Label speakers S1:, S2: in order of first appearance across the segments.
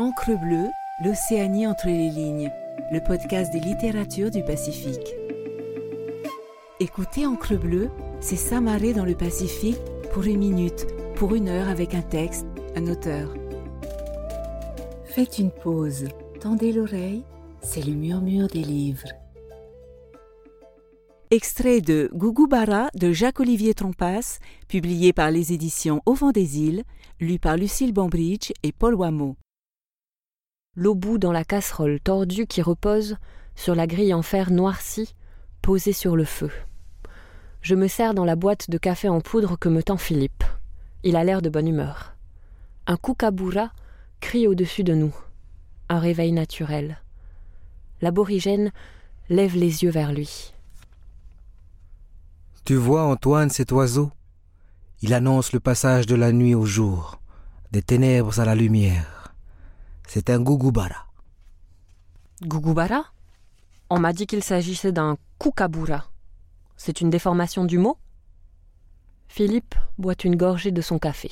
S1: Encre bleue, l'Océanie entre les lignes, le podcast des littératures du Pacifique. Écoutez Encre bleue, c'est s'amarrer dans le Pacifique pour une minute, pour une heure avec un texte, un auteur. Faites une pause, tendez l'oreille, c'est le murmure des livres. Extrait de Gougoubara de Jacques-Olivier Trompas, publié par les éditions Au vent des îles, lu par Lucille Bambridge et Paul Wameau.
S2: L'eau bout dans la casserole tordue qui repose sur la grille en fer noircie posée sur le feu. Je me sers dans la boîte de café en poudre que me tend Philippe. Il a l'air de bonne humeur. Un kookaburra crie au-dessus de nous. Un réveil naturel. L'aborigène lève les yeux vers lui.
S3: Tu vois, Antoine, cet oiseau? Il annonce le passage de la nuit au jour, des ténèbres à la lumière. C'est un gougoubara.
S2: Gougoubara On m'a dit qu'il s'agissait d'un kookaburra. C'est une déformation du mot? Philippe boit une gorgée de son café.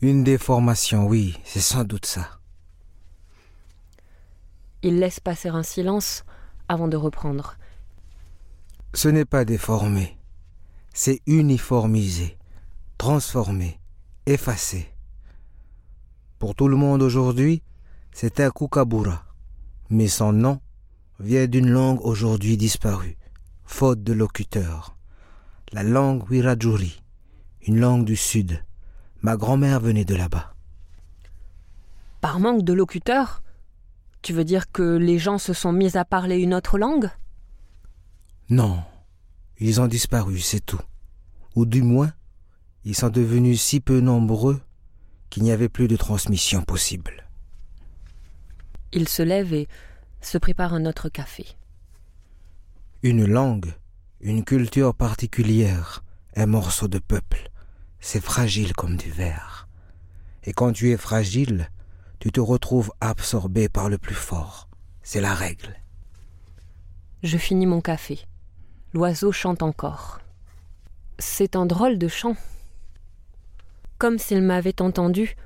S3: Une déformation, oui, c'est sans doute ça.
S2: Il laisse passer un silence avant de reprendre.
S3: Ce n'est pas déformé, c'est uniformisé, transformé, effacé. Pour tout le monde aujourd'hui, c'est un kookaburra, mais son nom vient d'une langue aujourd'hui disparue, faute de locuteur. La langue Wiradjuri, une langue du Sud. Ma grand-mère venait de là-bas.
S2: Par manque de locuteurs Tu veux dire que les gens se sont mis à parler une autre langue?
S3: Non, ils ont disparu, c'est tout. Ou du moins, ils sont devenus si peu nombreux qu'il n'y avait plus de transmission possible.
S2: Il se lève et se prépare un autre café.
S3: Une langue, une culture particulière, un morceau de peuple, c'est fragile comme du verre. Et quand tu es fragile, tu te retrouves absorbé par le plus fort. C'est la règle.
S2: Je finis mon café. L'oiseau chante encore. C'est un drôle de chant. Comme s'il m'avait entendu,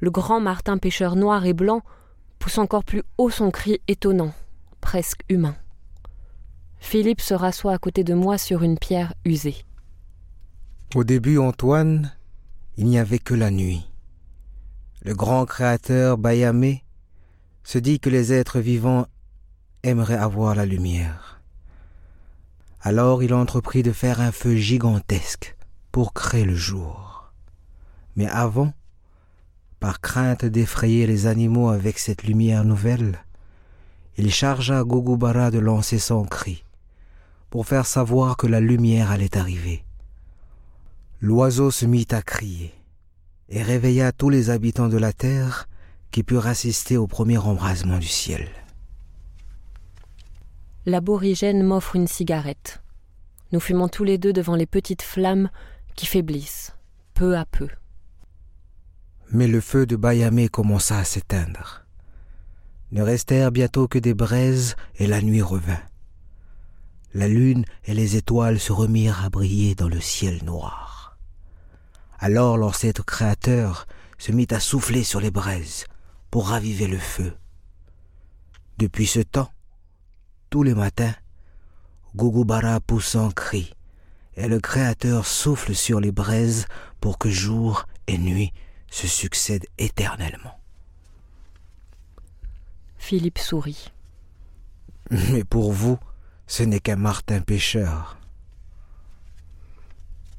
S2: le grand martin pêcheur noir et blanc pousse encore plus haut son cri étonnant, presque humain. Philippe se rassoit à côté de moi sur une pierre usée.
S3: Au début, Antoine, il n'y avait que la nuit. Le grand créateur Bayamé se dit que les êtres vivants aimeraient avoir la lumière. Alors il entreprit de faire un feu gigantesque pour créer le jour. Mais avant, par crainte d'effrayer les animaux avec cette lumière nouvelle, il chargea Gogubara de lancer son cri pour faire savoir que la lumière allait arriver. L'oiseau se mit à crier et réveilla tous les habitants de la terre qui purent assister au premier embrasement du ciel.
S2: L'aborigène m'offre une cigarette. Nous fumons tous les deux devant les petites flammes qui faiblissent, peu à peu.
S3: Mais le feu de Bayamé commença à s'éteindre. Ne restèrent bientôt que des braises et la nuit revint. La lune et les étoiles se remirent à briller dans le ciel noir. Alors l'ancêtre créateur se mit à souffler sur les braises pour raviver le feu. Depuis ce temps, tous les matins, Gugubara pousse un cri, et le Créateur souffle sur les braises pour que jour et nuit se succèdent éternellement.
S2: Philippe sourit.
S3: Mais pour vous, ce n'est qu'un martin pêcheur.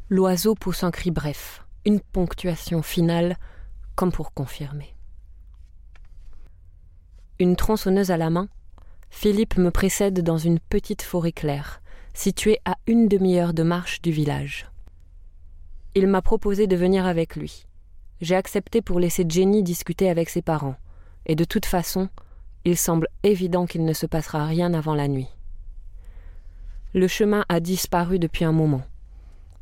S2: L'oiseau pousse un cri bref, une ponctuation finale, comme pour confirmer. Une tronçonneuse à la main, Philippe me précède dans une petite forêt claire, située à une demi-heure de marche du village. Il m'a proposé de venir avec lui. J'ai accepté pour laisser Jenny discuter avec ses parents, et de toute façon, il semble évident qu'il ne se passera rien avant la nuit. Le chemin a disparu depuis un moment.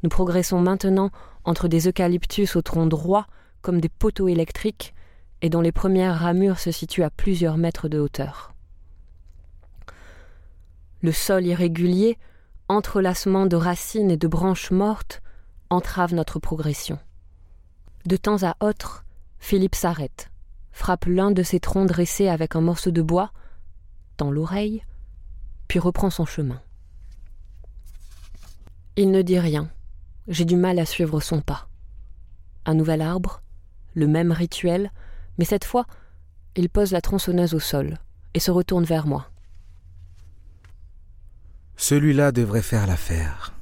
S2: Nous progressons maintenant entre des eucalyptus au tronc droit comme des poteaux électriques et dont les premières ramures se situent à plusieurs mètres de hauteur. Le sol irrégulier, entrelacement de racines et de branches mortes, entrave notre progression. De temps à autre, Philippe s'arrête, frappe l'un de ses troncs dressés avec un morceau de bois, tend l'oreille, puis reprend son chemin. Il ne dit rien. J'ai du mal à suivre son pas. Un nouvel arbre, le même rituel, mais cette fois, il pose la tronçonneuse au sol et se retourne vers moi.
S3: Celui-là devrait faire l'affaire.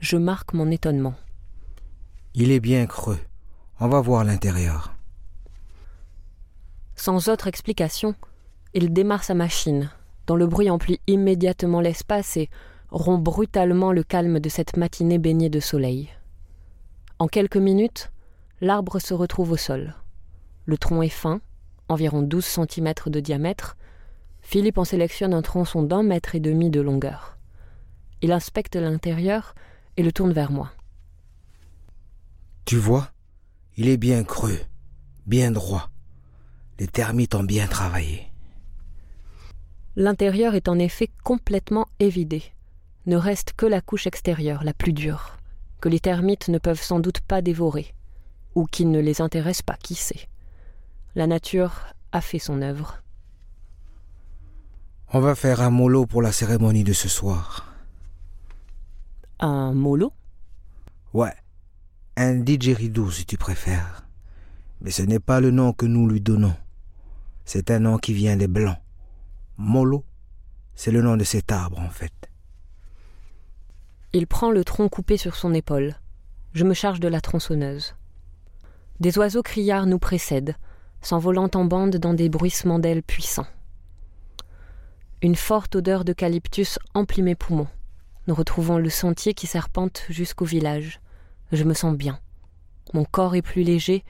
S2: Je marque mon étonnement.
S3: Il est bien creux. On va voir l'intérieur.
S2: Sans autre explication, il démarre sa machine, dont le bruit emplit immédiatement l'espace et rompt brutalement le calme de cette matinée baignée de soleil. En quelques minutes, l'arbre se retrouve au sol. Le tronc est fin, environ 12 cm de diamètre. Philippe en sélectionne un tronçon d'un mètre et demi de longueur. Il inspecte l'intérieur et le tourne vers moi.
S3: Tu vois, il est bien creux, bien droit. Les termites ont bien travaillé.
S2: L'intérieur est en effet complètement évidé. Ne reste que la couche extérieure, la plus dure, que les termites ne peuvent sans doute pas dévorer, ou qui ne les intéresse pas, qui sait. La nature a fait son œuvre.
S3: On va faire un mollo pour la cérémonie de ce soir.
S2: Un mollo?
S3: Ouais, un didgeridoo si tu préfères. Mais ce n'est pas le nom que nous lui donnons. C'est un nom qui vient des Blancs. Molo, c'est le nom de cet arbre en fait.
S2: Il prend le tronc coupé sur son épaule. Je me charge de la tronçonneuse. Des oiseaux criards nous précèdent, s'envolant en bande dans des bruissements d'ailes puissants. Une forte odeur d'eucalyptus emplit mes poumons. Nous retrouvons le sentier qui serpente jusqu'au village. Je me sens bien. Mon corps est plus léger.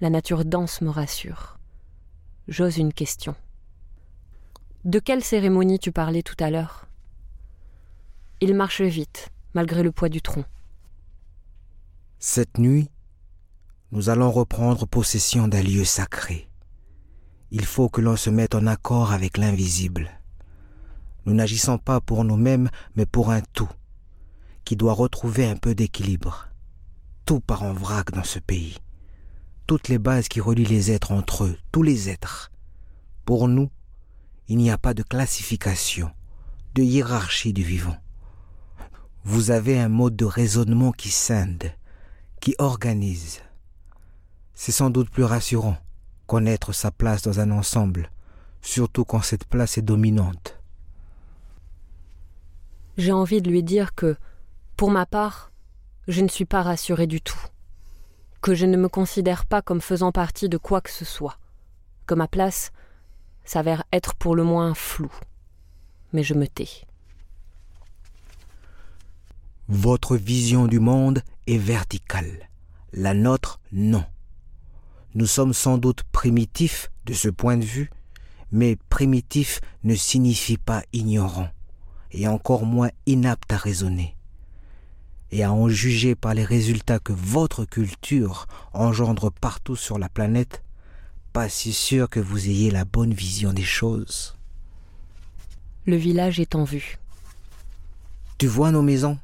S2: La nature dense me rassure. J'ose une question. De quelle cérémonie tu parlais tout à l'heure? Il marche vite, malgré le poids du tronc.
S3: Cette nuit, nous allons reprendre possession d'un lieu sacré. Il faut que l'on se mette en accord avec l'invisible. Nous n'agissons pas pour nous-mêmes, mais pour un tout, qui doit retrouver un peu d'équilibre. Tout part en vrac dans ce pays. Toutes les bases qui relient les êtres entre eux, tous les êtres. Pour nous, il n'y a pas de classification, de hiérarchie du vivant. Vous avez un mode de raisonnement qui scinde, qui organise. C'est sans doute plus rassurant, connaître sa place dans un ensemble, surtout quand cette place est dominante.
S2: J'ai envie de lui dire que, pour ma part, je ne suis pas rassurée du tout, que je ne me considère pas comme faisant partie de quoi que ce soit, que ma place, s'avère être pour le moins flou. Mais je me tais.
S3: Votre vision du monde est verticale. La nôtre, non. Nous sommes sans doute primitifs de ce point de vue, mais primitif ne signifie pas ignorant, et encore moins inapte à raisonner. Et à en juger par les résultats que votre culture engendre partout sur la planète, pas si sûr que vous ayez la bonne vision des choses.
S2: Le village est en vue.
S3: Tu vois nos maisons?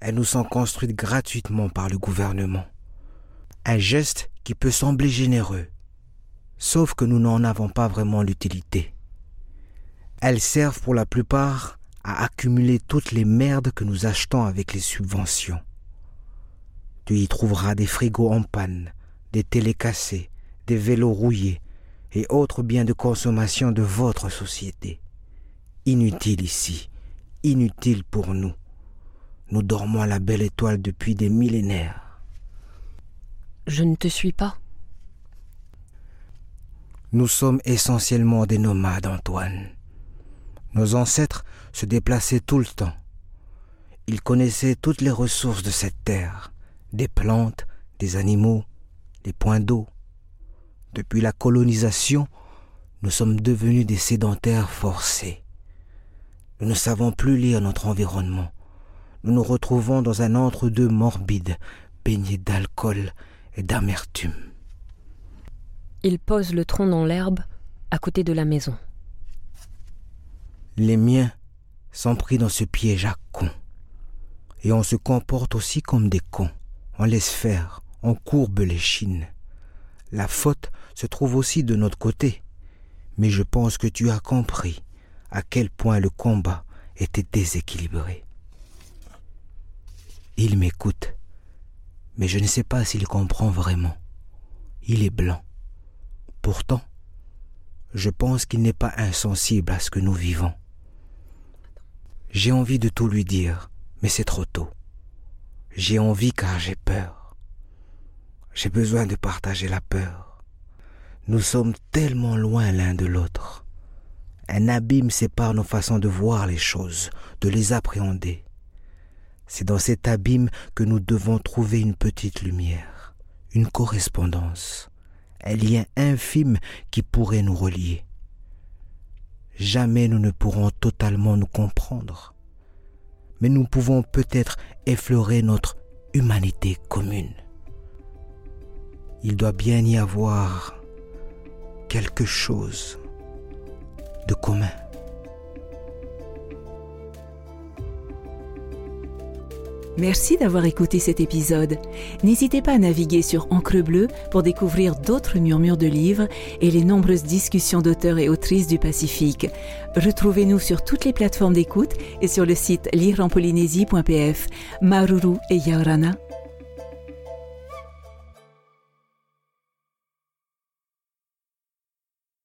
S3: Elles nous sont construites gratuitement par le gouvernement. Un geste qui peut sembler généreux, sauf que nous n'en avons pas vraiment l'utilité. Elles servent pour la plupart à accumuler toutes les merdes que nous achetons avec les subventions. Tu y trouveras des frigos en panne, des télés cassées, des vélos rouillés et autres biens de consommation de votre société. Inutile ici, inutile pour nous. Nous dormons à la belle étoile depuis des millénaires.
S2: Je ne te suis pas.
S3: Nous sommes essentiellement des nomades, Antoine. Nos ancêtres se déplaçaient tout le temps. Ils connaissaient toutes les ressources de cette terre, des plantes, des animaux, des points d'eau. Depuis la colonisation, nous sommes devenus des sédentaires forcés. Nous ne savons plus lire notre environnement. Nous nous retrouvons dans un entre-deux morbide, baigné d'alcool et d'amertume.
S2: Il pose le tronc dans l'herbe, à côté de la maison.
S3: Les miens sont pris dans ce piège à cons. Et on se comporte aussi comme des cons. On laisse faire, on courbe les chines. La faute se trouve aussi de notre côté. Mais je pense que tu as compris à quel point le combat était déséquilibré. Il m'écoute, mais je ne sais pas s'il comprend vraiment. Il est blanc. Pourtant, je pense qu'il n'est pas insensible à ce que nous vivons. J'ai envie de tout lui dire, mais c'est trop tôt. J'ai envie car j'ai peur. J'ai besoin de partager la peur. Nous sommes tellement loin l'un de l'autre. Un abîme sépare nos façons de voir les choses, de les appréhender. C'est dans cet abîme que nous devons trouver une petite lumière, une correspondance, un lien infime qui pourrait nous relier. Jamais nous ne pourrons totalement nous comprendre, mais nous pouvons peut-être effleurer notre humanité commune. Il doit bien y avoir quelque chose de commun.
S1: Merci d'avoir écouté cet épisode. N'hésitez pas à naviguer sur Encre Bleue pour découvrir d'autres murmures de livres et les nombreuses discussions d'auteurs et autrices du Pacifique. Retrouvez-nous sur toutes les plateformes d'écoute et sur le site lireenpolynésie.pf. Maruru et Yaorana.